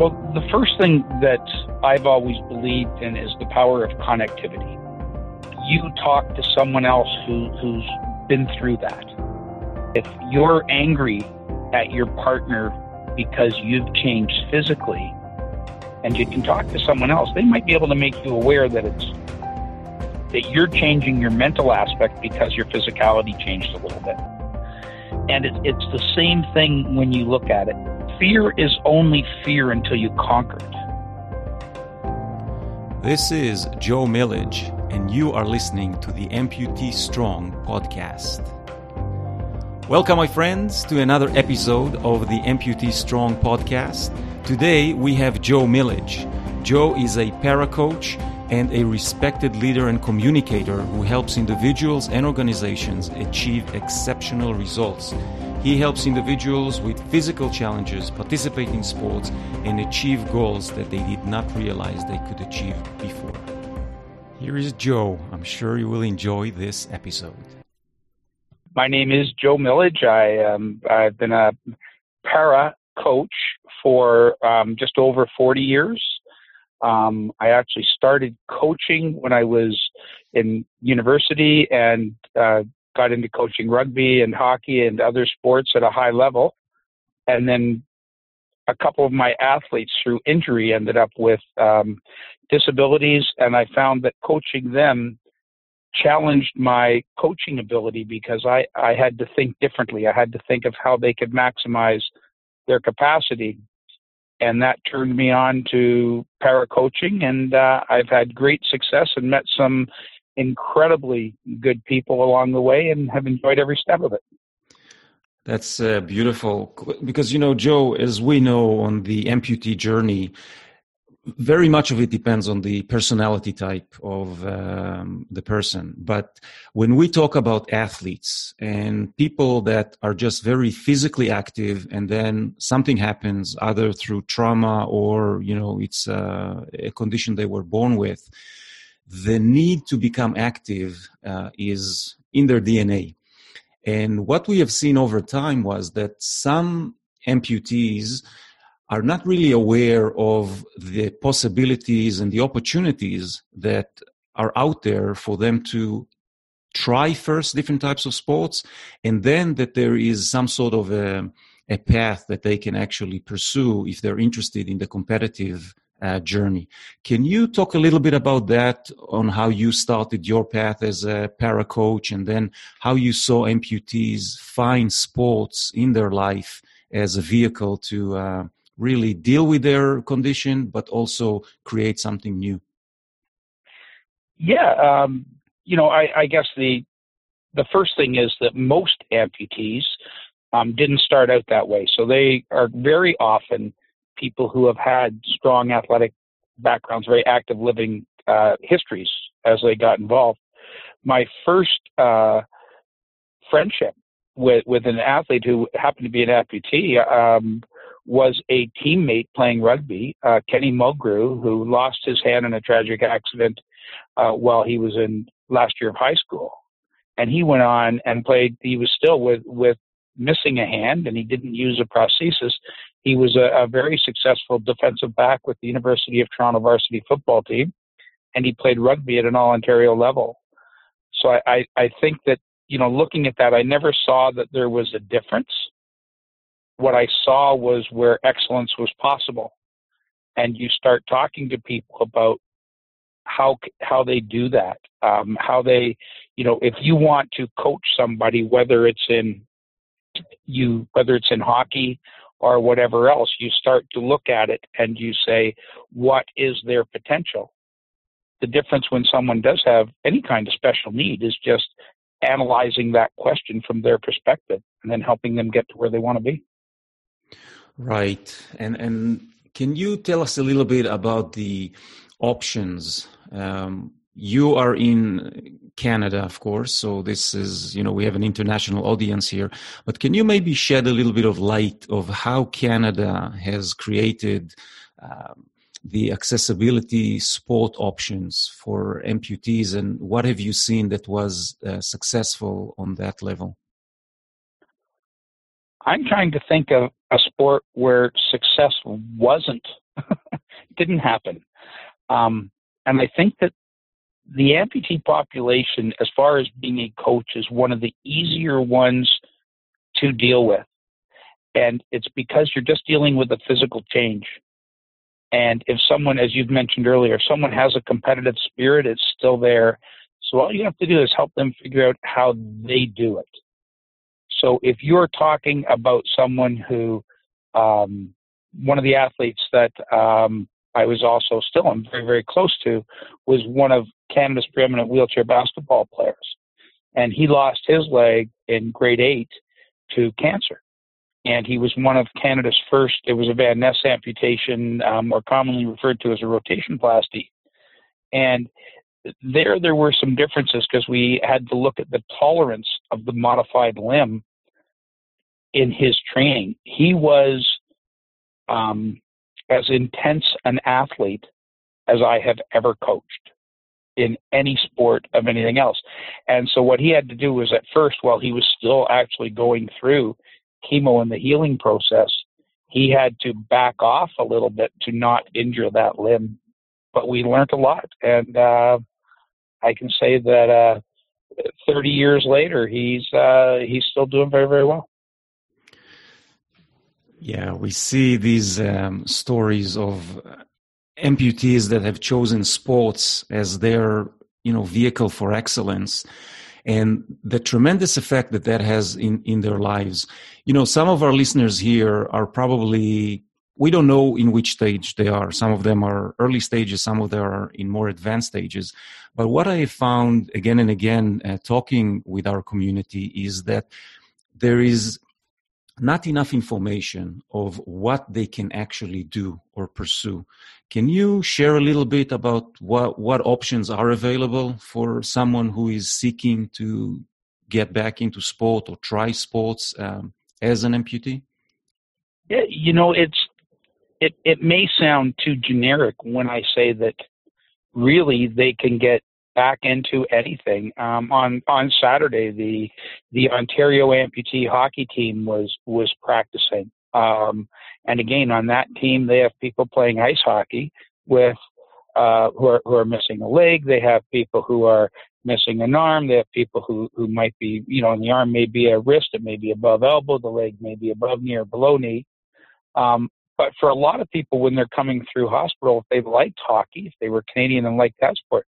Well, the first thing that I've always believed in is the power of connectivity. You talk to someone else who, who's been through that. If you're angry at your partner because you've changed physically, and you can talk to someone else, they might be able to make you aware that it's that you're changing your mental aspect because your physicality changed a little bit. And it, it's the same thing when you look at it. Fear is only fear until you conquer it. This is Joe Millage, and you are listening to the Amputee Strong podcast. Welcome, my friends, to another episode of the Amputee Strong podcast. Today we have Joe Millage. Joe is a para coach and a respected leader and communicator who helps individuals and organizations achieve exceptional results. He helps individuals with physical challenges participate in sports and achieve goals that they did not realize they could achieve before. Here is Joe. I'm sure you will enjoy this episode. My name is Joe Millage. I, um, I've been a para coach for um, just over 40 years. Um, I actually started coaching when I was in university and uh, got into coaching rugby and hockey and other sports at a high level. And then a couple of my athletes through injury ended up with um, disabilities, and I found that coaching them challenged my coaching ability because I, I had to think differently. I had to think of how they could maximize their capacity and that turned me on to para coaching and uh, i've had great success and met some incredibly good people along the way and have enjoyed every step of it that's uh, beautiful because you know joe as we know on the amputee journey very much of it depends on the personality type of um, the person. But when we talk about athletes and people that are just very physically active, and then something happens either through trauma or you know it's uh, a condition they were born with, the need to become active uh, is in their DNA. And what we have seen over time was that some amputees are not really aware of the possibilities and the opportunities that are out there for them to try first different types of sports and then that there is some sort of a, a path that they can actually pursue if they're interested in the competitive uh, journey. Can you talk a little bit about that on how you started your path as a para coach and then how you saw amputees find sports in their life as a vehicle to uh, really deal with their condition, but also create something new? Yeah, um, you know, I, I, guess the the first thing is that most amputees um, didn't start out that way, so they are very often people who have had strong athletic backgrounds, very active living uh, histories as they got involved. My first uh, friendship with with an athlete who happened to be an amputee um, was a teammate playing rugby, uh, Kenny Mulgrew, who lost his hand in a tragic accident uh, while he was in last year of high school. And he went on and played. He was still with with missing a hand, and he didn't use a prosthesis. He was a, a very successful defensive back with the University of Toronto varsity football team, and he played rugby at an all Ontario level. So I, I, I think that you know, looking at that, I never saw that there was a difference what I saw was where excellence was possible. And you start talking to people about how how they do that, um, how they, you know, if you want to coach somebody, whether it's in you, whether it's in hockey or whatever else, you start to look at it and you say, what is their potential? The difference when someone does have any kind of special need is just analyzing that question from their perspective and then helping them get to where they want to be. Right. And and can you tell us a little bit about the options? Um, you are in Canada, of course, so this is, you know, we have an international audience here. But can you maybe shed a little bit of light of how Canada has created um, the accessibility sport options for amputees, and what have you seen that was uh, successful on that level? I'm trying to think of a sport where success wasn't didn't happen. Um, and I think that the amputee population, as far as being a coach, is one of the easier ones to deal with. And it's because you're just dealing with a physical change. And if someone, as you've mentioned earlier, if someone has a competitive spirit, it's still there. So all you have to do is help them figure out how they do it. So if you're talking about someone who, um, one of the athletes that um, I was also still I'm very very close to was one of Canada's preeminent wheelchair basketball players, and he lost his leg in grade eight to cancer, and he was one of Canada's first. It was a Van Nes amputation, um, more commonly referred to as a rotationplasty, and there there were some differences because we had to look at the tolerance of the modified limb in his training. He was um, as intense an athlete as I have ever coached in any sport of anything else. And so what he had to do was at first, while he was still actually going through chemo and the healing process, he had to back off a little bit to not injure that limb. But we learned a lot, and uh, I can say that uh, 30 years later, he's uh, he's still doing very very well. Yeah, we see these um, stories of amputees that have chosen sports as their you know vehicle for excellence. And the tremendous effect that that has in in their lives. You know some of our listeners here are probably we don't know in which stage they are. Some of them are early stages some of them are in more advanced stages. But what i found again and again uh, talking with our community is that there is not enough information of what they can actually do or pursue. Can you share a little bit about what, what options are available for someone who is seeking to get back into sport or try sports um, as an amputee? Yeah, you know, it's it it may sound too generic when I say that really they can get back into anything. Um, on on Saturday, the the Ontario amputee hockey team was was practicing, um, and again on that team they have people playing ice hockey with uh, who are who are missing a leg. They have people who are missing an arm. They have people who who might be you know, and the arm may be a wrist, it may be above elbow, the leg may be above knee or below knee. Um, but for a lot of people, when they're coming through hospital, if they've liked hockey, if they were Canadian and liked that sport,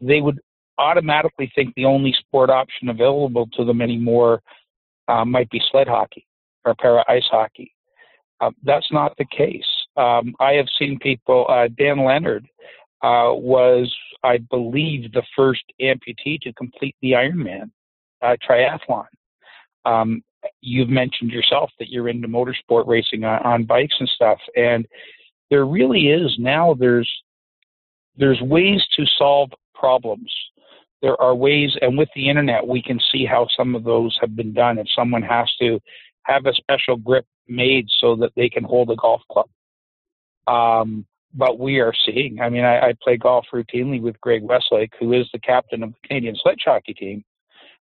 they would automatically think the only sport option available to them anymore uh, might be sled hockey or para ice hockey. Uh, that's not the case. Um, I have seen people. Uh, Dan Leonard uh, was, I believe, the first amputee to complete the Ironman uh, triathlon. Um, you've mentioned yourself that you're into motorsport racing on, on bikes and stuff, and there really is now. There's there's ways to solve problems. There are ways, and with the internet, we can see how some of those have been done. If someone has to have a special grip made so that they can hold a golf club. Um, but we are seeing, I mean, I, I play golf routinely with Greg Westlake, who is the captain of the Canadian sledge hockey team.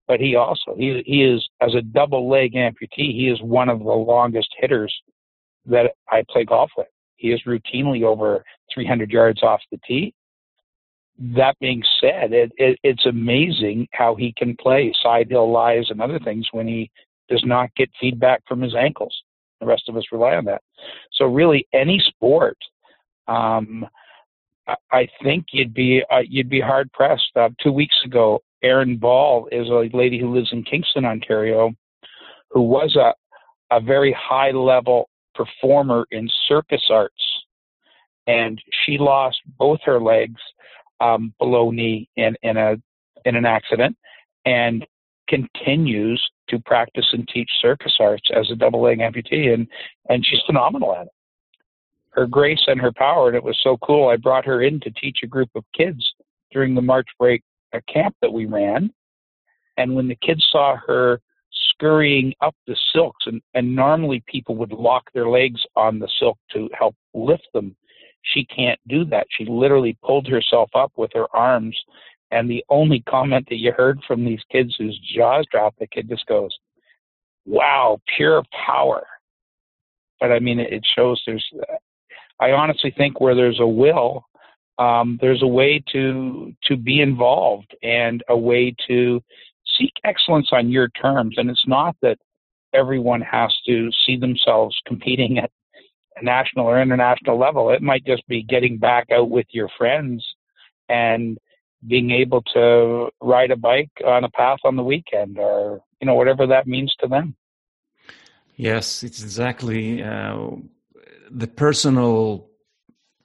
But he also, he, he is, as a double leg amputee, he is one of the longest hitters that I play golf with. He is routinely over 300 yards off the tee that being said, it, it, it's amazing how he can play side hill lies and other things when he does not get feedback from his ankles. The rest of us rely on that. So really, any sport, um, I think you'd be uh, you'd be hard pressed. Uh, two weeks ago, Erin Ball is a lady who lives in Kingston, Ontario, who was a a very high level performer in circus arts, and she lost both her legs um, below knee in, in a in an accident, and continues to practice and teach circus arts as a double leg amputee, and and she's phenomenal at it. Her grace and her power, and it was so cool. I brought her in to teach a group of kids during the March break uh, camp that we ran, and when the kids saw her scurrying up the silks, and, and normally people would lock their legs on the silk to help lift them she can't do that. She literally pulled herself up with her arms. And the only comment that you heard from these kids whose jaws dropped, the kid just goes, wow, pure power. But I mean, it shows there's I honestly think where there's a will, um, there's a way to to be involved and a way to seek excellence on your terms. And it's not that everyone has to see themselves competing at national or international level. It might just be getting back out with your friends and being able to ride a bike on a path on the weekend or you know whatever that means to them yes it's exactly uh, the personal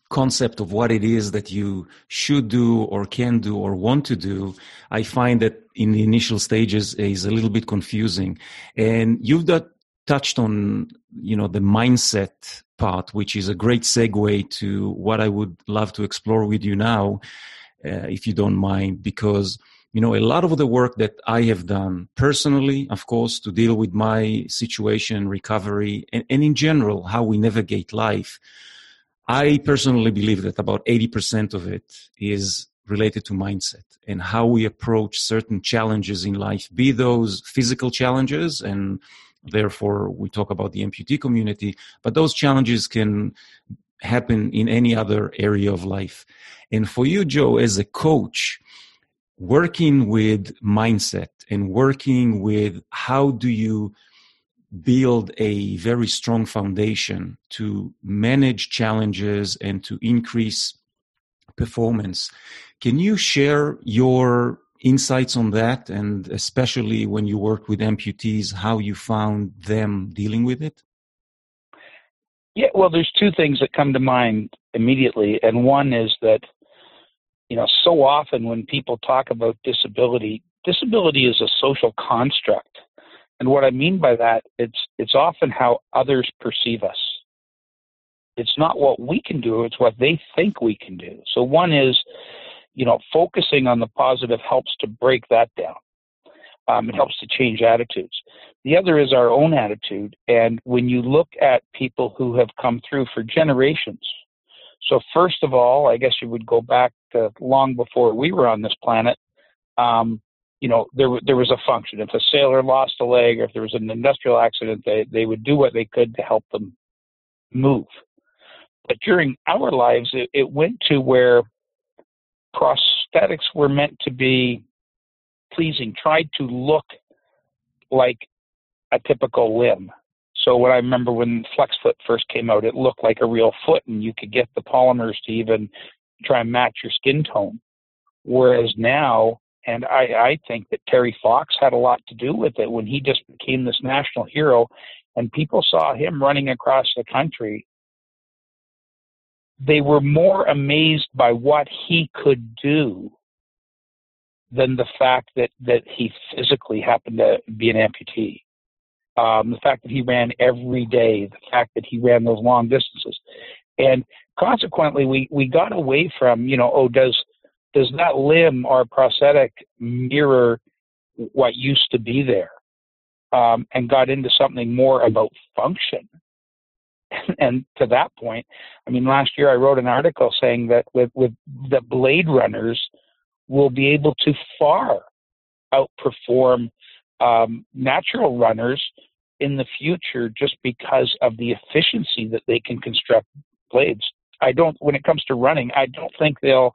concept of what it is that you should do or can do or want to do i find that in the initial stages is a little bit confusing and you've got, touched on you know the mindset part which is a great segue to what i would love to explore with you now uh, if you don't mind, because you know a lot of the work that I have done personally, of course, to deal with my situation, recovery, and, and in general how we navigate life. I personally believe that about 80% of it is related to mindset and how we approach certain challenges in life, be those physical challenges, and therefore we talk about the amputee community, but those challenges can happen in any other area of life. And for you, Joe, as a coach, working with mindset and working with how do you build a very strong foundation to manage challenges and to increase performance. Can you share your insights on that and especially when you work with amputees, how you found them dealing with it? Yeah, well, there's two things that come to mind immediately, and one is that you know so often when people talk about disability, disability is a social construct, and what I mean by that, it's it's often how others perceive us. It's not what we can do; it's what they think we can do. So one is, you know, focusing on the positive helps to break that down. Um, it helps to change attitudes. The other is our own attitude. And when you look at people who have come through for generations, so first of all, I guess you would go back to long before we were on this planet. Um, you know, there there was a function. If a sailor lost a leg, or if there was an industrial accident, they they would do what they could to help them move. But during our lives, it, it went to where prosthetics were meant to be pleasing, tried to look like a typical limb. So what I remember when FlexFoot first came out, it looked like a real foot, and you could get the polymers to even try and match your skin tone. Whereas now, and I, I think that Terry Fox had a lot to do with it when he just became this national hero, and people saw him running across the country. They were more amazed by what he could do than the fact that that he physically happened to be an amputee. Um, the fact that he ran every day, the fact that he ran those long distances, and consequently, we we got away from you know oh does does that limb or prosthetic mirror what used to be there, um, and got into something more about function. and to that point, I mean, last year I wrote an article saying that with with the Blade Runners will be able to far outperform um, natural runners in the future just because of the efficiency that they can construct blades. I don't, when it comes to running, I don't think they'll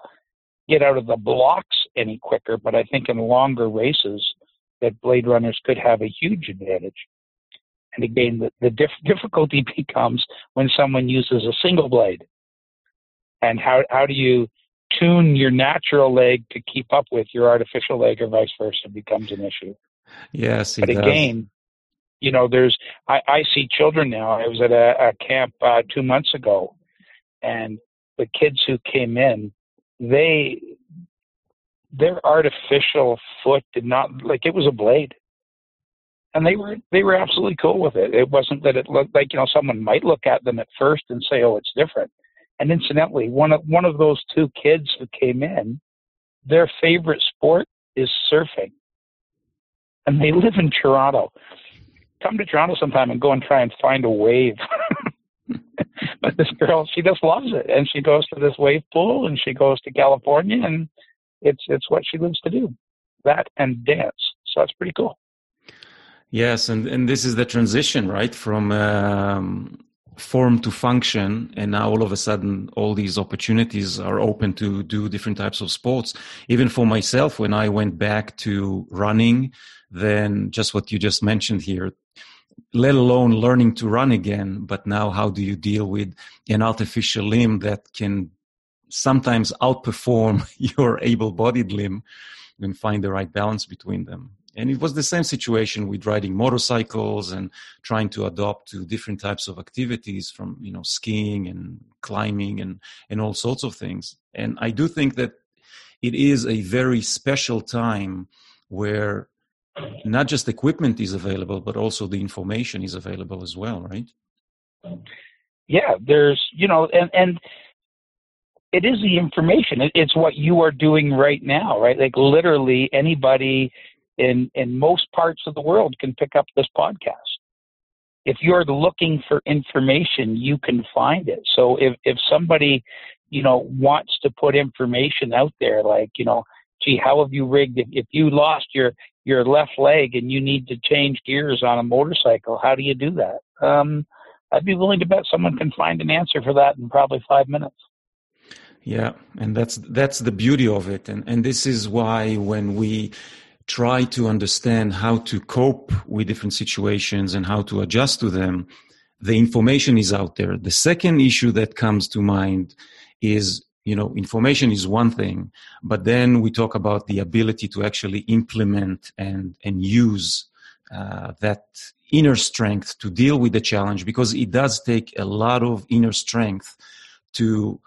get out of the blocks any quicker, but I think in longer races that blade runners could have a huge advantage. And again, the, the dif- difficulty becomes when someone uses a single blade. And how, how do you tune your natural leg to keep up with your artificial leg or vice versa becomes an issue. Yes, but again, you know, there's I, I see children now. I was at a, a camp uh, two months ago, and the kids who came in, they their artificial foot did not like it was a blade and they were they were absolutely cool with it. It wasn't that it looked like you know someone might look at them at first and say, "Oh, it's different." And incidentally, one of one of those two kids who came in, their favorite sport is surfing, and they live in Toronto. Come to Toronto sometime and go and try and find a wave. but this girl, she just loves it, and she goes to this wave pool, and she goes to California, and it's it's what she lives to do, that and dance. So that's pretty cool. Yes, and and this is the transition, right, from um, formed to function and now all of a sudden all these opportunities are open to do different types of sports. Even for myself when i went back to running then just what you just mentioned here let alone learning to run again but now how do you deal with an artificial limb that can sometimes outperform your able-bodied limb and find the right balance between them and it was the same situation with riding motorcycles and trying to adopt to different types of activities from you know skiing and climbing and and all sorts of things. And i do think that it is a very special time where not just equipment is available but also the information is available as well right? Yeah there's you know and and it is the information. It's what you are doing right now right? Like literally anybody in in most parts of the world can pick up this podcast. If you're looking for information, you can find it. So if if somebody, you know, wants to put information out there, like you know, gee, how have you rigged? If, if you lost your your left leg and you need to change gears on a motorcycle, how do you do that? Um, I'd be willing to bet someone can find an answer for that in probably five minutes. Yeah, and that's that's the beauty of it, and and this is why when we try to understand how to cope with different situations and how to adjust to them, the information is out there. The second issue that comes to mind is, you know, information is one thing, but then we talk about the ability to actually implement and, and use uh, that inner strength to deal with the challenge because it does take a lot of inner strength to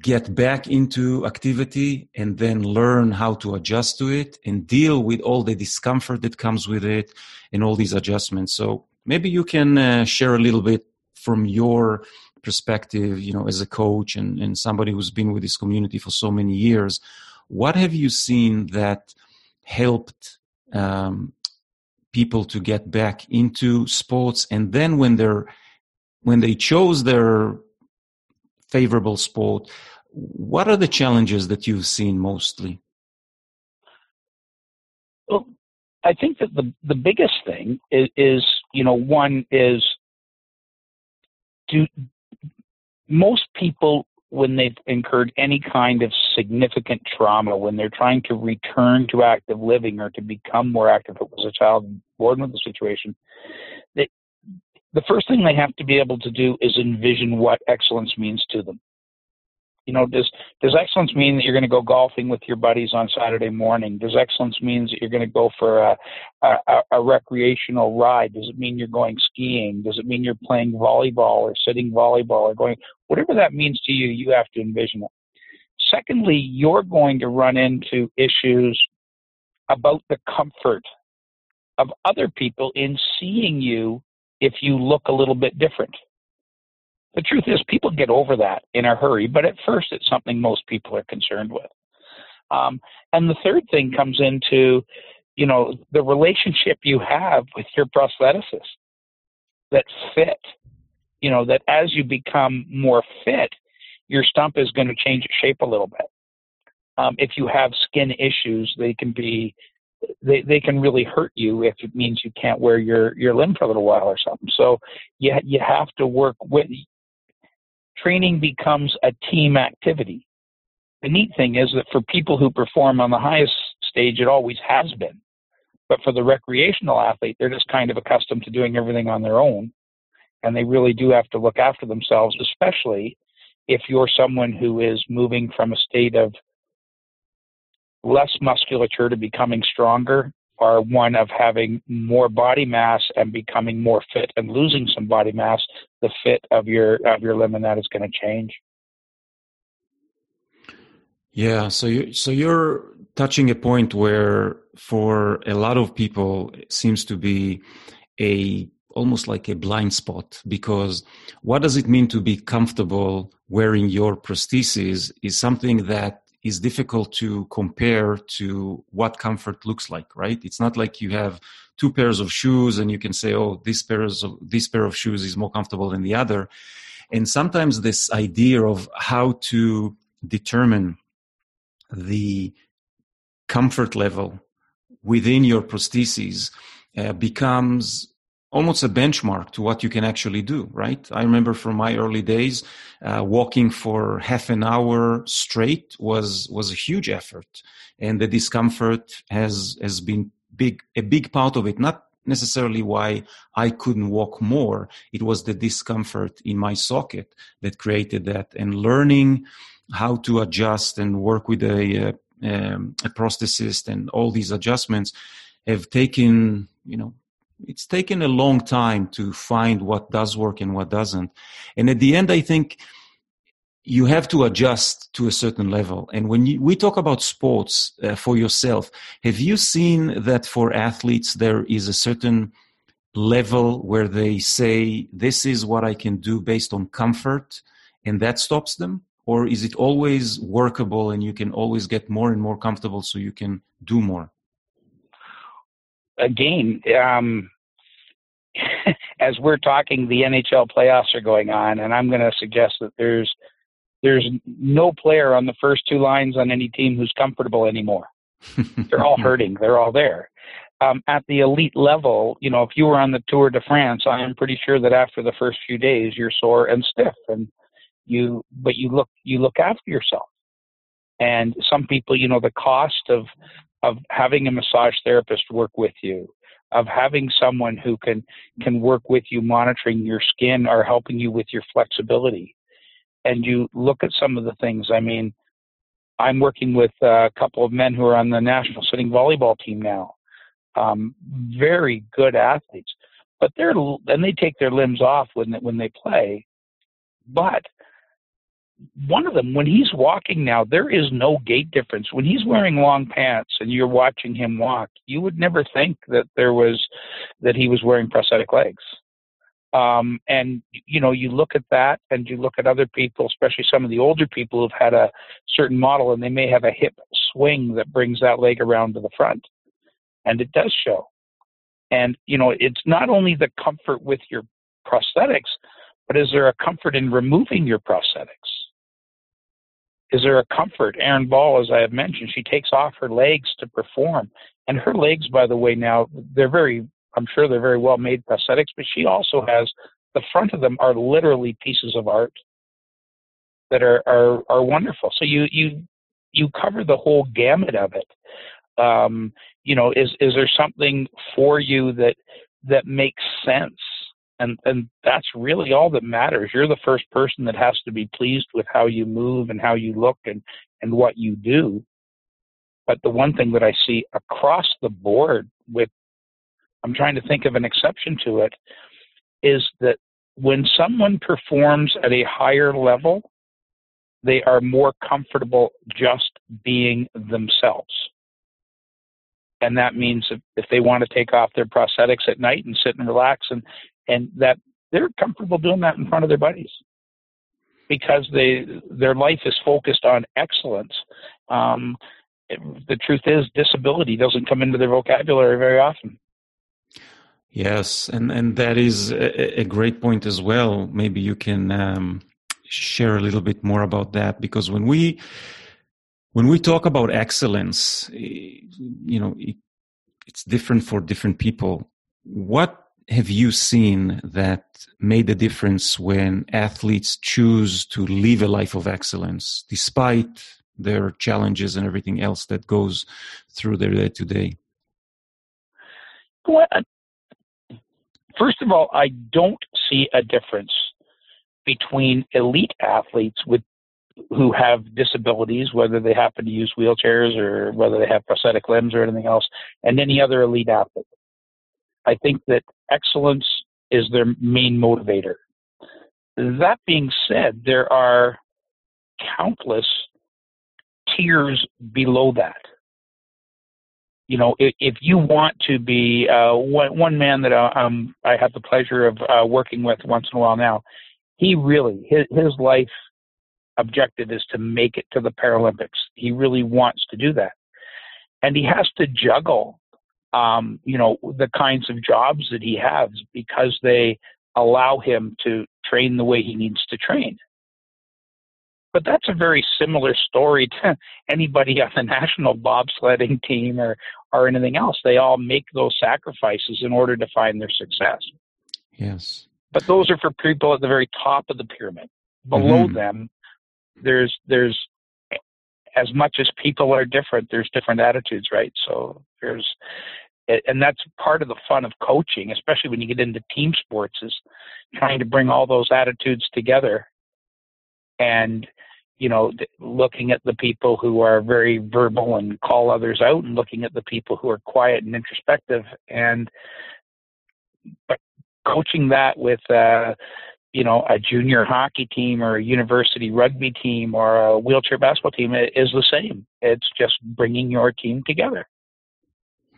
get back into activity and then learn how to adjust to it and deal with all the discomfort that comes with it and all these adjustments so maybe you can uh, share a little bit from your perspective you know as a coach and, and somebody who's been with this community for so many years what have you seen that helped um, people to get back into sports and then when they're when they chose their favorable sport. What are the challenges that you've seen mostly? Well, I think that the the biggest thing is, is you know one is do most people when they've incurred any kind of significant trauma, when they're trying to return to active living or to become more active, if it was a child born with the situation, they, the first thing they have to be able to do is envision what excellence means to them. You know, does does excellence mean that you're going to go golfing with your buddies on Saturday morning? Does excellence mean that you're going to go for a, a, a recreational ride? Does it mean you're going skiing? Does it mean you're playing volleyball or sitting volleyball or going whatever that means to you? You have to envision it. Secondly, you're going to run into issues about the comfort of other people in seeing you if you look a little bit different. The truth is, people get over that in a hurry, but at first it's something most people are concerned with. Um, and the third thing comes into, you know, the relationship you have with your prostheticist that fit. You know, that as you become more fit, your stump is going to change its shape a little bit. Um, if you have skin issues, they can be they, they can really hurt you if it means you can't wear your, your limb for a little while or something. So you, you have to work with, training becomes a team activity. The neat thing is that for people who perform on the highest stage, it always has been. But for the recreational athlete, they're just kind of accustomed to doing everything on their own. And they really do have to look after themselves, especially if you're someone who is moving from a state of less musculature to becoming stronger are one of having more body mass and becoming more fit and losing some body mass the fit of your of your limb and that is going to change. Yeah so you so you're touching a point where for a lot of people it seems to be a almost like a blind spot because what does it mean to be comfortable wearing your prosthesis is something that is difficult to compare to what comfort looks like right? It's not like you have two pairs of shoes and you can say oh this pair of this pair of shoes is more comfortable than the other. And sometimes this idea of how to determine the comfort level within your prostheses uh, becomes almost a benchmark to what you can actually do, right? I remember from my early days, uh, walking for half an hour straight was was a huge effort, and the discomfort has has been big a big part of it. Not necessarily why I couldn't walk more. It was the discomfort in my socket that created that, and learning how to adjust and work with a, uh, um, a prosthetist and all these adjustments have taken you know it's taken a long time to find what does work and what doesn't. And at the end, I think you have to adjust to a certain level. And when you, we talk about sports uh, for yourself, have you seen that for athletes there is a certain level where they say, this is what I can do based on comfort, and that stops them? Or is it always workable and you can always get more and more comfortable so you can do more? Again, um, as we're talking, the NHL playoffs are going on, and I'm going to suggest that there's there's no player on the first two lines on any team who's comfortable anymore. They're all hurting. They're all there. Um, at the elite level, you know, if you were on the Tour de France, I am pretty sure that after the first few days, you're sore and stiff, and you, but you look you look after yourself. And some people, you know, the cost of of having a massage therapist work with you, of having someone who can can work with you monitoring your skin or helping you with your flexibility. And you look at some of the things. I mean, I'm working with a couple of men who are on the national sitting volleyball team now. Um, very good athletes, but they're and they take their limbs off when they, when they play. But one of them, when he's walking now, there is no gait difference. When he's wearing long pants and you're watching him walk, you would never think that there was that he was wearing prosthetic legs. Um, and you know, you look at that, and you look at other people, especially some of the older people who've had a certain model, and they may have a hip swing that brings that leg around to the front, and it does show. And you know, it's not only the comfort with your prosthetics, but is there a comfort in removing your prosthetics? Is there a comfort? Erin Ball, as I have mentioned, she takes off her legs to perform. And her legs, by the way, now, they're very, I'm sure they're very well made prosthetics, but she also has, the front of them are literally pieces of art that are, are, are wonderful. So you, you, you cover the whole gamut of it. Um, you know, is, is there something for you that, that makes sense? And and that's really all that matters. You're the first person that has to be pleased with how you move and how you look and and what you do. But the one thing that i see across the board with i'm trying to think of an exception to it is that when someone performs at a higher level they are more comfortable just being themselves. And that means if, if they want to take off their prosthetics at night and sit and relax and and that they're comfortable doing that in front of their buddies because they their life is focused on excellence. Um, the truth is, disability doesn't come into their vocabulary very often. Yes, and and that is a, a great point as well. Maybe you can um, share a little bit more about that because when we when we talk about excellence, you know, it, it's different for different people. What have you seen that made a difference when athletes choose to live a life of excellence despite their challenges and everything else that goes through their day to day? Well, first of all, I don't see a difference between elite athletes with who have disabilities, whether they happen to use wheelchairs or whether they have prosthetic limbs or anything else, and any other elite athlete. I think that excellence is their main motivator. That being said, there are countless tiers below that. You know, if, if you want to be uh, one, one man that uh, um, I have the pleasure of uh, working with once in a while now, he really his, his life objective is to make it to the Paralympics. He really wants to do that, and he has to juggle um, you know, the kinds of jobs that he has because they allow him to train the way he needs to train. But that's a very similar story to anybody on the national bobsledding team or, or anything else. They all make those sacrifices in order to find their success. Yes. But those are for people at the very top of the pyramid. Below mm-hmm. them, there's there's as much as people are different, there's different attitudes, right? So there's and that's part of the fun of coaching, especially when you get into team sports, is trying to bring all those attitudes together. And you know looking at the people who are very verbal and call others out and looking at the people who are quiet and introspective. And but coaching that with uh you know a junior hockey team or a university rugby team or a wheelchair basketball team is the same. It's just bringing your team together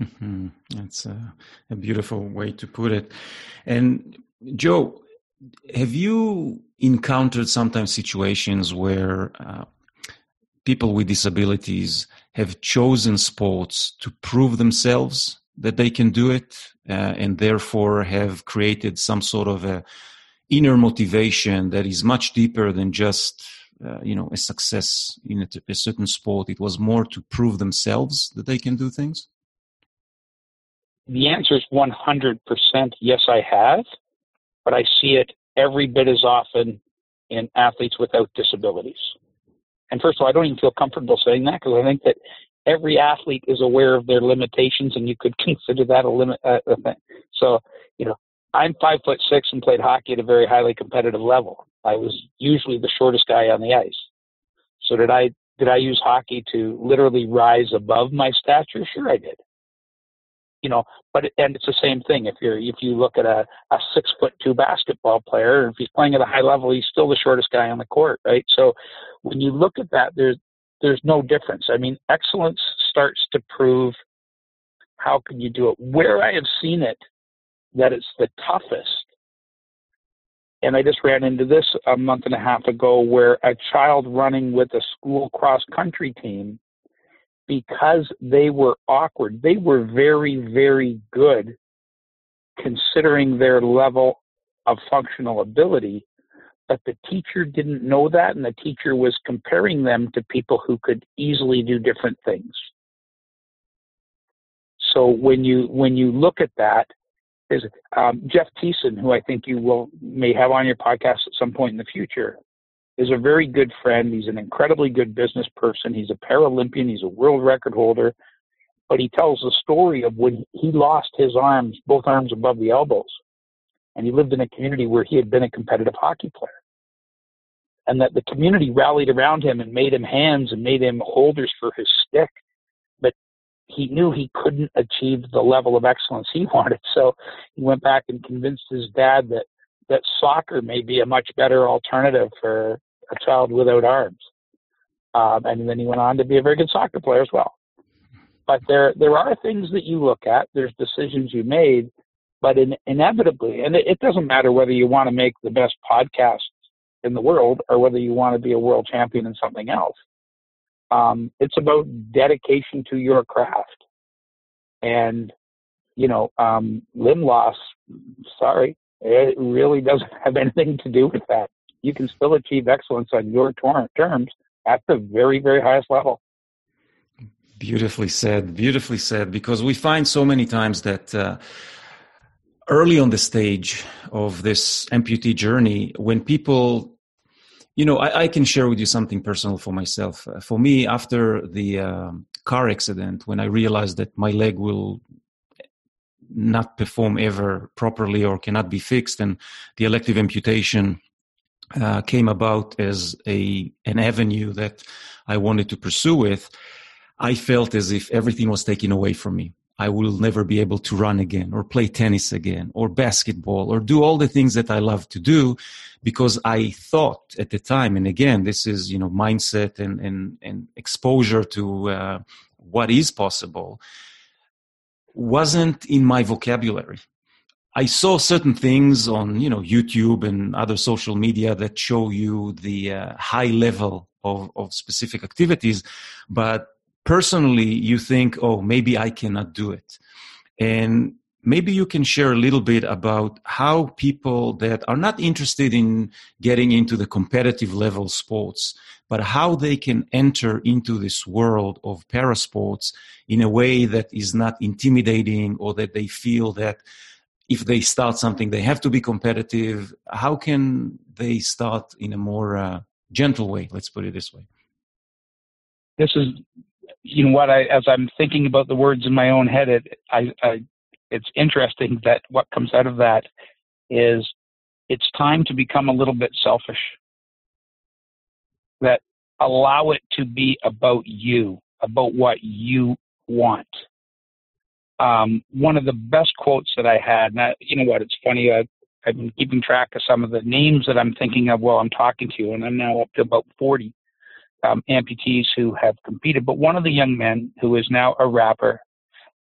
mm-hmm. that's a, a beautiful way to put it. And joe have you encountered sometimes situations where uh, people with disabilities have chosen sports to prove themselves that they can do it uh, and therefore have created some sort of a inner motivation that is much deeper than just uh, you know a success in a, a certain sport? It was more to prove themselves that they can do things the answer is 100% yes i have but i see it every bit as often in athletes without disabilities. And first of all, I don't even feel comfortable saying that because I think that every athlete is aware of their limitations, and you could consider that a limit. Uh, a thing. So, you know, I'm five foot six and played hockey at a very highly competitive level. I was usually the shortest guy on the ice. So did I did I use hockey to literally rise above my stature? Sure, I did you know, but and it's the same thing. If you're if you look at a, a six foot two basketball player, if he's playing at a high level, he's still the shortest guy on the court, right? So when you look at that, there's there's no difference. I mean, excellence starts to prove how can you do it. Where I have seen it, that it's the toughest. And I just ran into this a month and a half ago where a child running with a school cross country team because they were awkward. They were very, very good considering their level of functional ability, but the teacher didn't know that, and the teacher was comparing them to people who could easily do different things. So when you when you look at that, is um, Jeff Tiessen, who I think you will may have on your podcast at some point in the future is a very good friend. He's an incredibly good business person. He's a Paralympian. He's a world record holder. But he tells the story of when he lost his arms, both arms above the elbows. And he lived in a community where he had been a competitive hockey player. And that the community rallied around him and made him hands and made him holders for his stick. But he knew he couldn't achieve the level of excellence he wanted. So he went back and convinced his dad that that soccer may be a much better alternative for a child without arms. Um, and then he went on to be a very good soccer player as well. But there, there are things that you look at. There's decisions you made, but in, inevitably, and it, it doesn't matter whether you want to make the best podcast in the world or whether you want to be a world champion in something else. Um, it's about dedication to your craft. And, you know, um, limb loss, sorry, it really doesn't have anything to do with that you can still achieve excellence on your terms at the very, very highest level. Beautifully said. Beautifully said. Because we find so many times that uh, early on the stage of this amputee journey, when people you know, I, I, can share with you something personal for myself. Uh, for me, after the um, car accident, when I realized that my leg will not perform ever properly or cannot be fixed, and the elective amputation uh, came about as a an avenue that I wanted to pursue with, I felt as if everything was taken away from me. I will never be able to run again or play tennis again or basketball or do all the things that I love to do because I thought at the time, and again, this is, you know, mindset and, and, and exposure to uh, what is possible wasn't in my vocabulary. I saw certain things on you know YouTube and other social media that show you the uh, high level of, of specific activities, but personally you think, oh, maybe I cannot do it, and maybe you can share a little bit about how people that are not interested in getting into the competitive level sports but how they can enter into this world of parasports in a way that is not intimidating or that they feel that if they start something, they have to be competitive. How can they start in a more uh, gentle way? Let's put it this way. This is, you know, what I as I'm thinking about the words in my own head, it I, I it's interesting that what comes out of that is it's time to become a little bit selfish. That allow it to be about you, about what you want um, one of the best quotes that I had, and I, you know what, it's funny, I, I've been keeping track of some of the names that I'm thinking of while I'm talking to you, and I'm now up to about 40 um, amputees who have competed. But one of the young men who is now a rapper,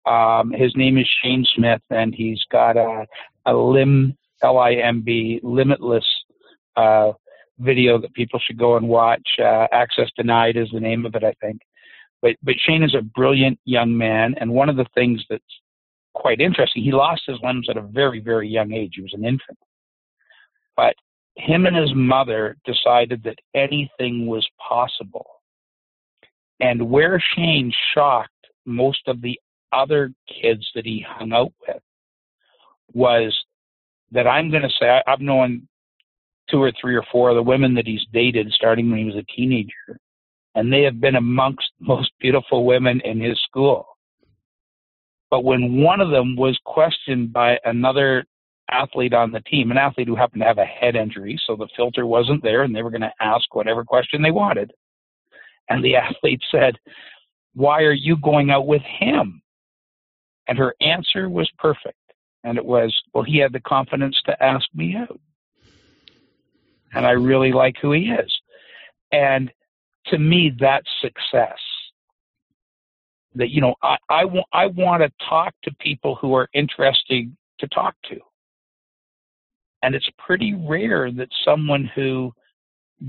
um, his name is Shane Smith, and he's got a, a limb, L-I-M-B, limitless uh, video that people should go and watch. Uh, Access Denied is the name of it, I think. But but Shane is a brilliant young man, and one of the things that's quite interesting, he lost his limbs at a very very young age. He was an infant, but him and his mother decided that anything was possible. And where Shane shocked most of the other kids that he hung out with was that I'm going to say I, I've known two or three or four of the women that he's dated starting when he was a teenager and they have been amongst most beautiful women in his school. But when one of them was questioned by another athlete on the team, an athlete who happened to have a head injury, so the filter wasn't there, and they were going to ask whatever question they wanted. And the athlete said, Why are you going out with him? And her answer was perfect. And it was, Well, he had the confidence to ask me out. And I really like who he is. And to me, that's success. That, you know, I, I, want to talk to people who are interesting to talk to. And it's pretty rare that someone who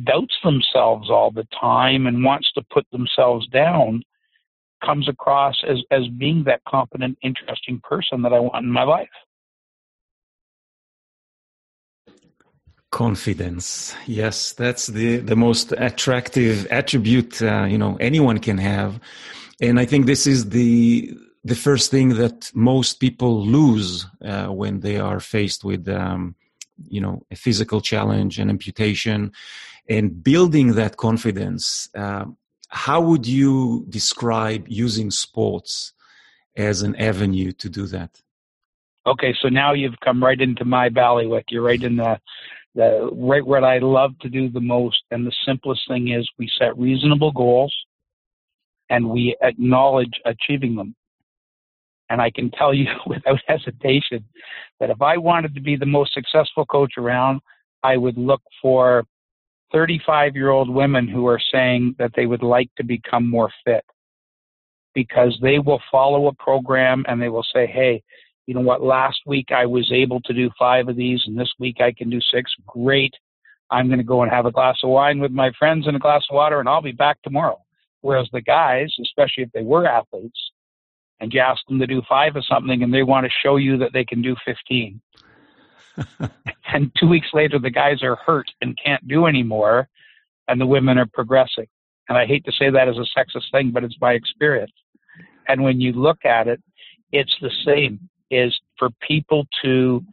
doubts themselves all the time and wants to put themselves down comes across as, as being that competent, interesting person that I want in my life. Confidence. Yes that's the the most attractive attribute uh, you know anyone can have. And i think this is the the first thing that most people lose uh, when they are faced with um, you know a physical challenge an amputation and building that confidence. Uh, how would you describe using sports as an avenue to do that? Okay so now you've come right into my bailiwick you're right in the the right what I love to do the most. And the simplest thing is we set reasonable goals and we acknowledge achieving them. And I can tell you without hesitation that if I wanted to be the most successful coach around, I would look for 35 year old women who are saying that they would like to become more fit because they will follow a program and they will say, Hey, you know what, last week I was able to do five of these and this week I can do six. Great. I'm going to go and have a glass of wine with my friends and a glass of water and I'll be back tomorrow. Whereas the guys, especially if they were athletes, and you ask them to do five of something and they want to show you that they can do 15. and two weeks later, the guys are hurt and can't do anymore, and the women are progressing. And I hate to say that as a sexist thing, but it's my experience. And when you look at it, it's the same is for people to,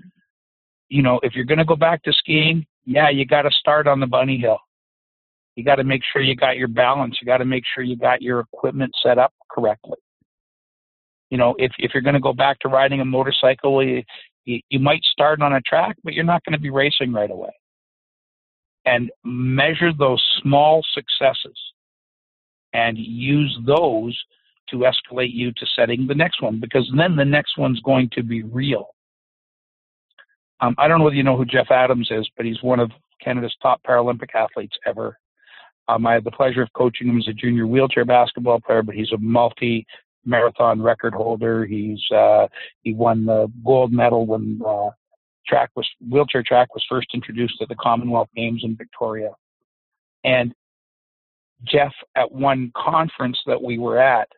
you know, if you're going to go back to skiing, yeah, you got to start on the bunny hill. You got to make sure you got your balance. You got to make sure you got your equipment set up correctly. You know, if if you're going to go back to riding a motorcycle, you, you, you might start on a track, but you're not going to be racing right away. And measure those small successes and use those to escalate you to setting the next one because then the next one's going to be real. Um, I don't know whether you know who Jeff Adams is, but he's one of Canada's top Paralympic athletes ever. Um, I had the pleasure of coaching him as a junior wheelchair basketball player, but he's a multi marathon record holder. He's uh, he won the gold medal when uh, track was wheelchair track was first introduced at the Commonwealth Games in Victoria. And Jeff, at one conference that we were at,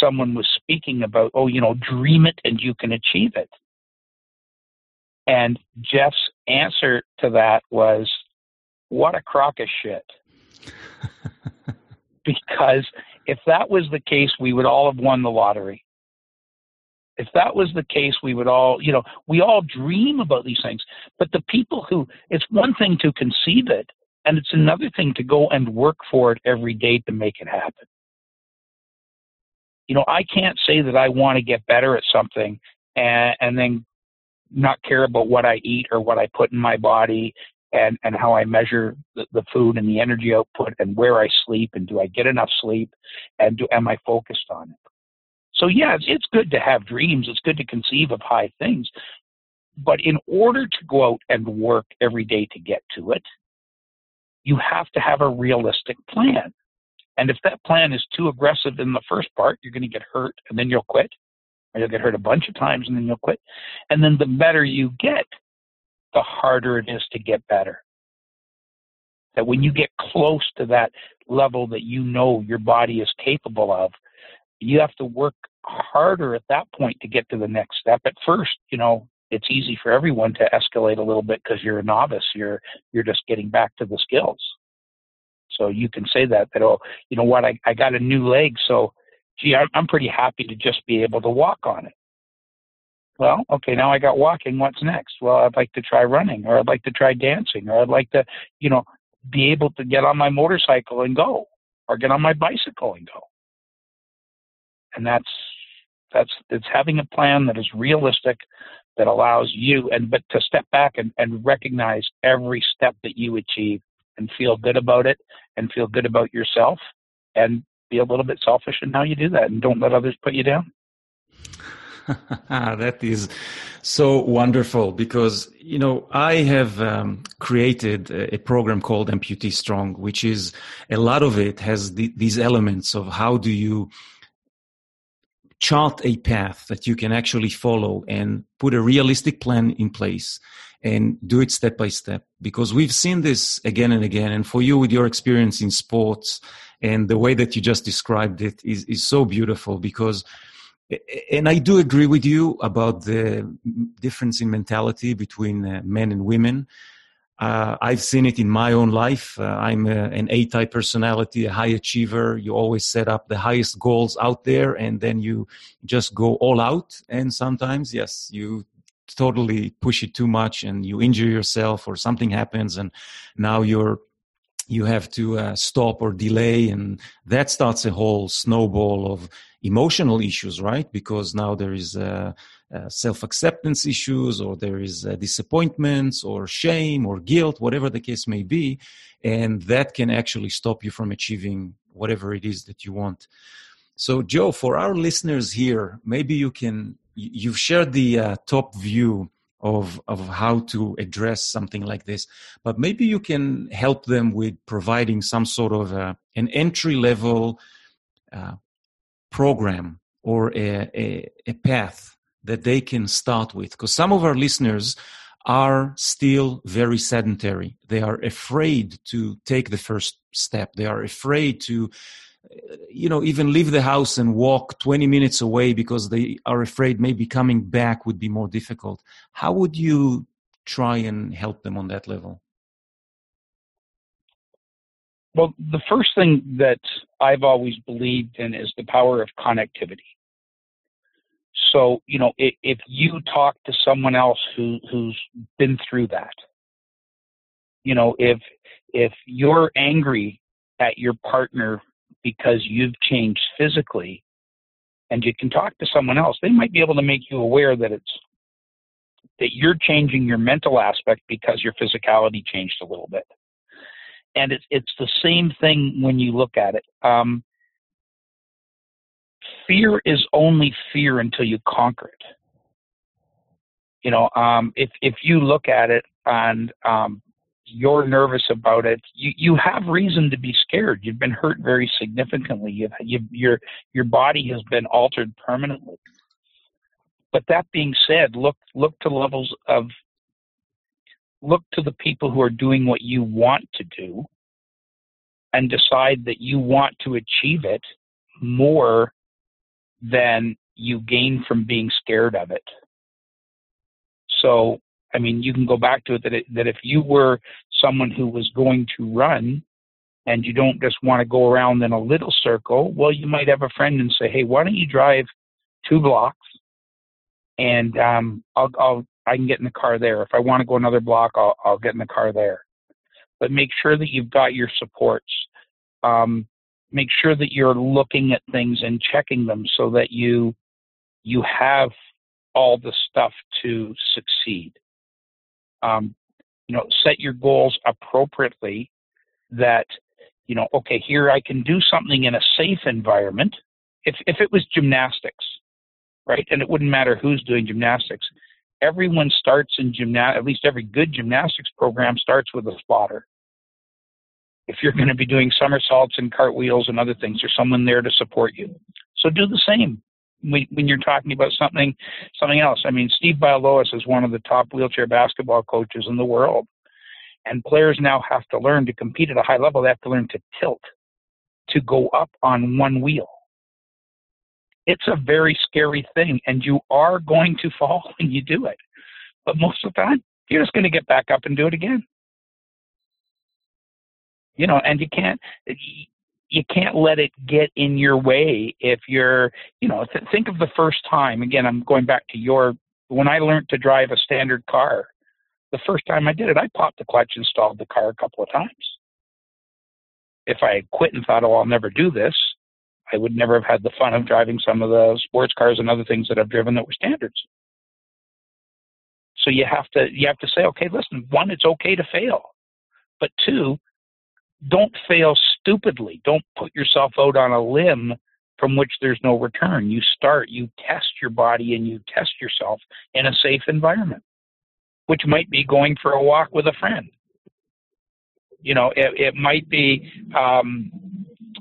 someone was speaking about, oh, you know, dream it and you can achieve it. And Jeff's answer to that was, what a crock of shit. because if that was the case, we would all have won the lottery. If that was the case, we would all, you know, we all dream about these things. But the people who, it's one thing to conceive it, and it's another thing to go and work for it every day to make it happen. You know, I can't say that I want to get better at something and, and then not care about what I eat or what I put in my body and, and how I measure the, the food and the energy output and where I sleep and do I get enough sleep and do, am I focused on it? So yeah, it's, it's good to have dreams. It's good to conceive of high things. But in order to go out and work every day to get to it, you have to have a realistic plan. And if that plan is too aggressive in the first part, you're going to get hurt and then you'll quit. Or you'll get hurt a bunch of times and then you'll quit. And then the better you get, the harder it is to get better. That when you get close to that level that you know your body is capable of, you have to work harder at that point to get to the next step. At first, you know, it's easy for everyone to escalate a little bit because you're a novice. You're you're just getting back to the skills. So you can say that that oh, you know what, I, I got a new leg, so gee, I'm, I'm pretty happy to just be able to walk on it. Well, okay, now I got walking. What's next? Well, I'd like to try running, or I'd like to try dancing, or I'd like to, you know, be able to get on my motorcycle and go, or get on my bicycle and go and that's that's it's having a plan that is realistic that allows you and but to step back and, and recognize every step that you achieve and feel good about it and feel good about yourself and be a little bit selfish in how you do that and don't let others put you down. That is so wonderful because you know I have um, created a, program called Amputee Strong, which is a lot of it has the, these elements of how do you chart a path that you can actually follow and put a realistic plan in place and do it step by step because we've seen this again and again and for you with your experience in sports and the way that you just described it is, is so beautiful because and i do agree with you about the difference in mentality between uh, men and women uh, I've seen it in my own life. Uh, I'm a, an A type personality, a high achiever. You always set up the highest goals out there and then you just go all out. And sometimes, yes, you totally push it too much and you injure yourself or something happens and now you're you have to uh, stop or delay and that starts a whole snowball of emotional issues right? Because now there is uh, uh, self-acceptance issues or there is uh, disappointments or shame or guilt whatever the case may be and that can actually stop you from achieving whatever it is that you want. So joe for our listeners here maybe you can you've shared the uh, top view of of how to address something like this but maybe you can help them with providing some sort of a, an entry level uh, program or a, a, a path that they can start with. Because some of our listeners are still very sedentary. They are afraid to take the first step. They are afraid to you know even leave the house and walk 20 minutes away because they are afraid maybe coming back would be more difficult. How would you try and help them on that level? Well the first thing that i've always believed in is the power of connectivity. So you know if, if you talk to someone else who who's been through that you know if if you're angry at your partner because you've changed physically and you can talk to someone else, they might be able to make you aware that it's that you're changing your mental aspect because your physicality changed a little bit. And it's it's the same thing when you look at it. Um, fear is only fear until you conquer it. You know, um, if if you look at it and um, you're nervous about it, you, you have reason to be scared. You've been hurt very significantly. You've, you've, your, your body has been altered permanently. But that being said, look, look to levels of, look to the people who are doing what you want to do and decide that you want to achieve it more than you gain from being scared of it. So I mean, you can go back to it that, it, that if you were someone who was going to run and you don't just want to go around in a little circle, well, you might have a friend and say, hey, why don't you drive two blocks and um, I'll, I'll I can get in the car there. If I want to go another block, I'll, I'll get in the car there. But make sure that you've got your supports. Um, make sure that you're looking at things and checking them so that you you have all the stuff to succeed. Um, you know, set your goals appropriately. That you know, okay, here I can do something in a safe environment. If if it was gymnastics, right, and it wouldn't matter who's doing gymnastics, everyone starts in gymnast. At least every good gymnastics program starts with a spotter. If you're going to be doing somersaults and cartwheels and other things, there's someone there to support you. So do the same when you're talking about something something else. I mean, Steve Bialowas is one of the top wheelchair basketball coaches in the world, and players now have to learn to compete at a high level. They have to learn to tilt, to go up on one wheel. It's a very scary thing, and you are going to fall when you do it. But most of the time, you're just going to get back up and do it again. You know, and you can't you can't let it get in your way if you're, you know, th- think of the first time. Again, I'm going back to your, when I learned to drive a standard car, the first time I did it, I popped the clutch and stalled the car a couple of times. If I had quit and thought, oh, I'll never do this, I would never have had the fun of driving some of the sports cars and other things that I've driven that were standards. So you have to you have to say, okay, listen, one, it's okay to fail, but two, don't fail stupidly. Don't put yourself out on a limb from which there's no return. You start, you test your body and you test yourself in a safe environment, which might be going for a walk with a friend. You know, it, it might be um,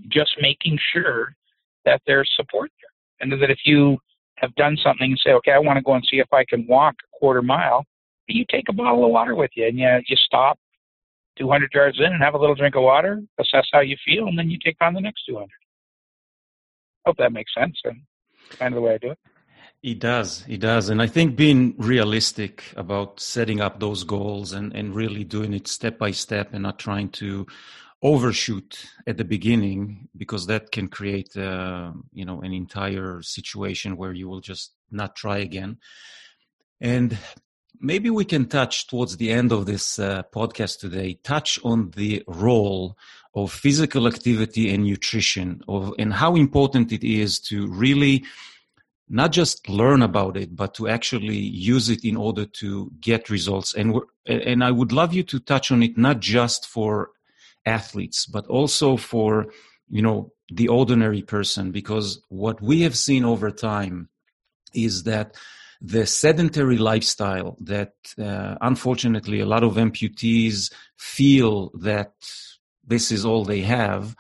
just making sure that there's support there. And that if you have done something and say, okay, I want to go and see if I can walk a quarter mile, you take a bottle of water with you and you, you stop 200 yards in and have a little drink of water, assess how you feel, and then you take on the next 200. Hope that makes sense and kind of the way I do it. It does. It does. And I think being realistic about setting up those goals and, and really doing it step by step and not trying to overshoot at the beginning because that can create uh, you know an entire situation where you will just not try again and maybe we can touch towards the end of this uh, podcast today touch on the role of physical activity and nutrition of and how important it is to really not just learn about it but to actually use it in order to get results. And and I would love you to touch on it not just for athletes but also for you know the ordinary person because what we have seen over time is that the sedentary lifestyle that uh, unfortunately a lot of amputees feel that this is all they have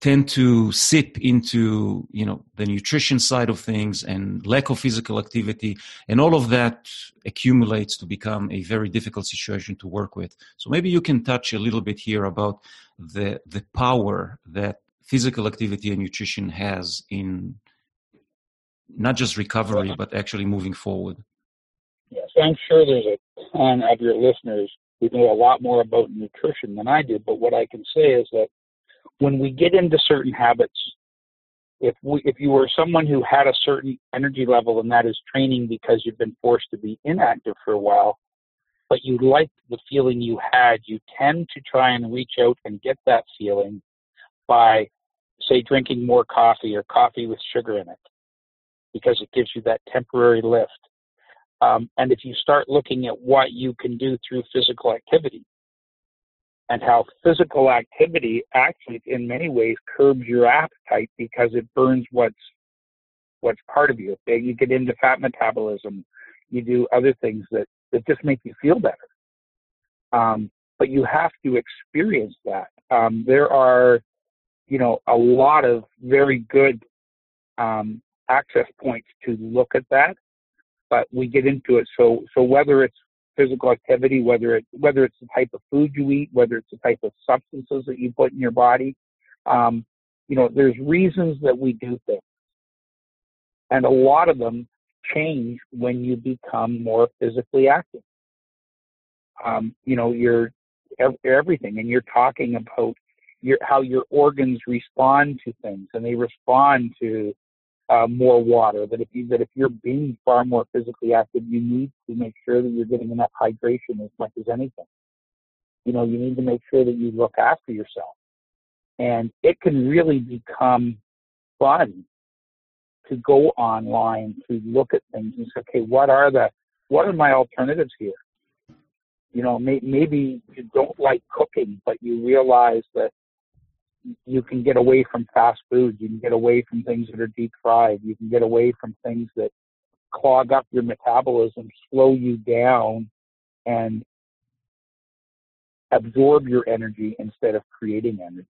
tend to sip into you know the nutrition side of things and lack of physical activity and all of that accumulates to become a very difficult situation to work with. So maybe you can touch a little bit here about the the power that physical activity and nutrition has in not just recovery, but actually moving forward. Yes, I'm sure there's a ton of your listeners who know a lot more about nutrition than I do. But what I can say is that when we get into certain habits, if we, if you were someone who had a certain energy level and that is training because you've been forced to be inactive for a while, but you liked the feeling you had, you tend to try and reach out and get that feeling by, say, drinking more coffee or coffee with sugar in it because it gives you that temporary lift. Um, and if you start looking at what you can do through physical activity and how physical activity actually in many ways curbs your appetite because it burns what's what's part of you. You get into fat metabolism, you do other things that, that just make you feel better. Um, but you have to experience that. Um, there are, you know, a lot of very good um, access points to look at that, but we get into it. So, so whether it's physical activity, whether it whether it's the type of food you eat, whether it's the type of substances that you put in your body, um, you know, there's reasons that we do things, and a lot of them change when you become more physically active. Um, you know, you're everything, and you're talking about your how your organs respond to things, and they respond to uh, more water. That if you that if you're being far more physically active, you need to make sure that you're getting enough hydration as much as anything. You know, you need to make sure that you look after yourself, and it can really become fun to go online to look at things and say, okay, what are the what are my alternatives here? You know, may, maybe you don't like cooking, but you realize that you can get away from fast foods. You can get away from things that are deep fried. You can get away from things that clog up your metabolism, slow you down, and absorb your energy instead of creating energy.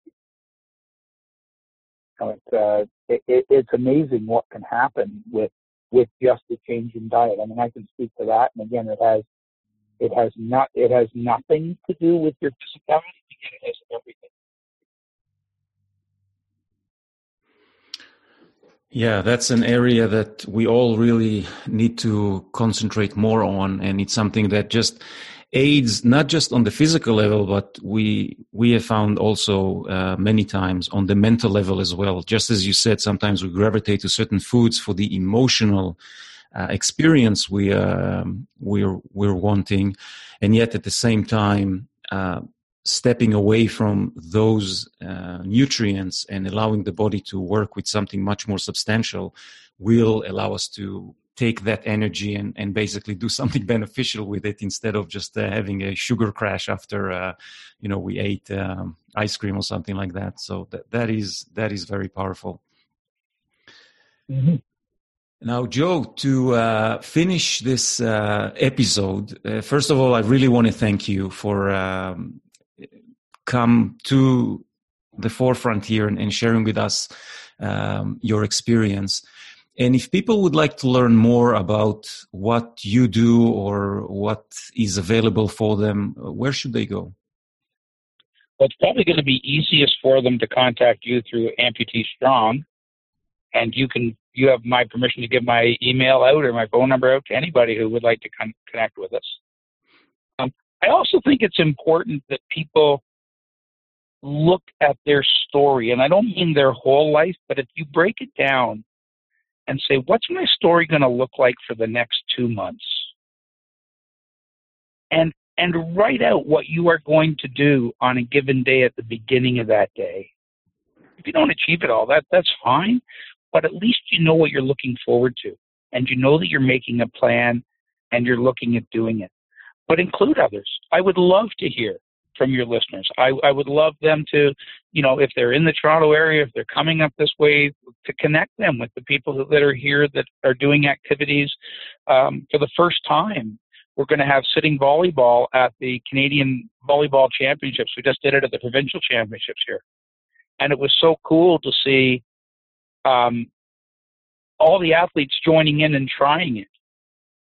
So it's, uh, it, it, it's amazing what can happen with with just a change in diet. I mean, I can speak to that, and again, it has it has not it has nothing to do with your physicality. It has everything Yeah, that's an area that we all really need to concentrate more on. And it's something that just aids not just on the physical level, but we, we have found also uh, many times on the mental level as well. Just as you said, sometimes we gravitate to certain foods for the emotional uh, experience we, uh, we're, we're wanting. And yet at the same time, uh, stepping away from those uh, nutrients and allowing the body to work with something much more substantial will allow us to take that energy and, and basically do something beneficial with it instead of just uh, having a sugar crash after uh, you know we ate um, ice cream or something like that so that, that is that is very powerful mm-hmm. Now, Joe, to uh, finish this uh, episode, uh, first of all, I really want to thank you for um, come to the forefront here and, and sharing with us um, your experience. And if people would like to learn more about what you do or what is available for them, where should they go? Well, it's probably going to be easiest for them to contact you through Amputee Strong, and you can you have my permission to give my email out or my phone number out to anybody who would like to con- connect with us. Um, I also think it's important that people look at their story, and I don't mean their whole life, but if you break it down and say, what's my story going to look like for the next two months? And and write out what you are going to do on a given day at the beginning of that day. If you don't achieve it all, that that's fine, but at least you know what you're looking forward to, and you know that you're making a plan and you're looking at doing it. But include others. I would love to hear from your listeners. I, I would love them to, you know, if they're in the Toronto area, if they're coming up this way, to connect them with the people that are here that are doing activities um, for the first time. We're going to have sitting volleyball at the Canadian Volleyball Championships. We just did it at the provincial championships here, and it was so cool to see um, all the athletes joining in and trying it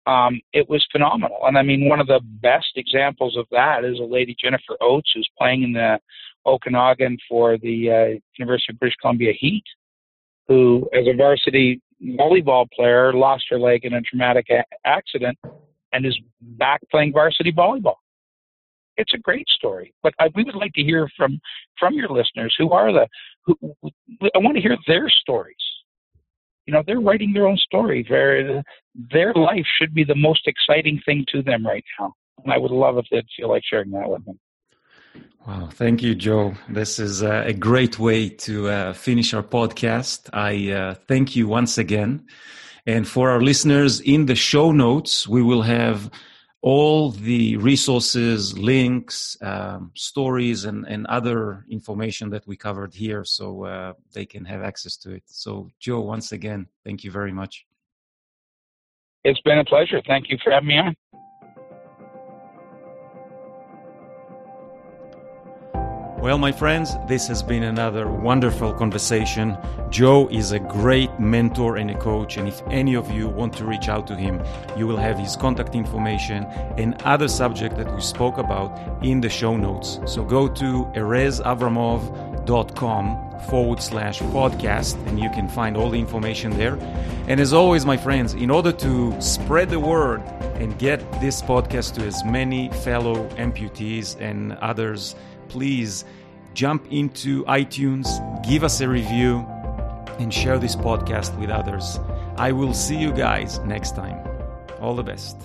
um, it was phenomenal. And I mean, one of the best examples of that is a lady, Jennifer Oates, who's playing in the Okanagan for the uh, University of British Columbia Heat, who, as a varsity volleyball player, lost her leg in a traumatic a- accident and is back playing varsity volleyball. It's a great story, but I, we would like to hear from from your listeners. Who are the? Who, I want to hear their stories you know they're writing their own story their their life should be the most exciting thing to them right now and i would love if they'd feel like sharing that with them Wow, thank you, Joe. This is uh, a great way to uh, finish our podcast. I uh, thank you once again. And for our listeners, in the show notes, we will have all the resources, links, um, stories, and, and other information that we covered here so uh, they can have access to it. So, Joe, once again, thank you very much. It's been a pleasure. Thank you for having me on. Well, my friends, this has been another wonderful conversation. Joe is a great mentor and a coach, and if any of you want to reach out to him, you will have his contact information and other subject that we spoke about in the show notes. So go to erezavramov.com forward slash podcast, and you can find all the information there. And as always, my friends, in order to spread the word and get this podcast to as many fellow amputees and others please jump into iTunes, give us a review, and share this podcast with others. I will see you guys next time. All the best.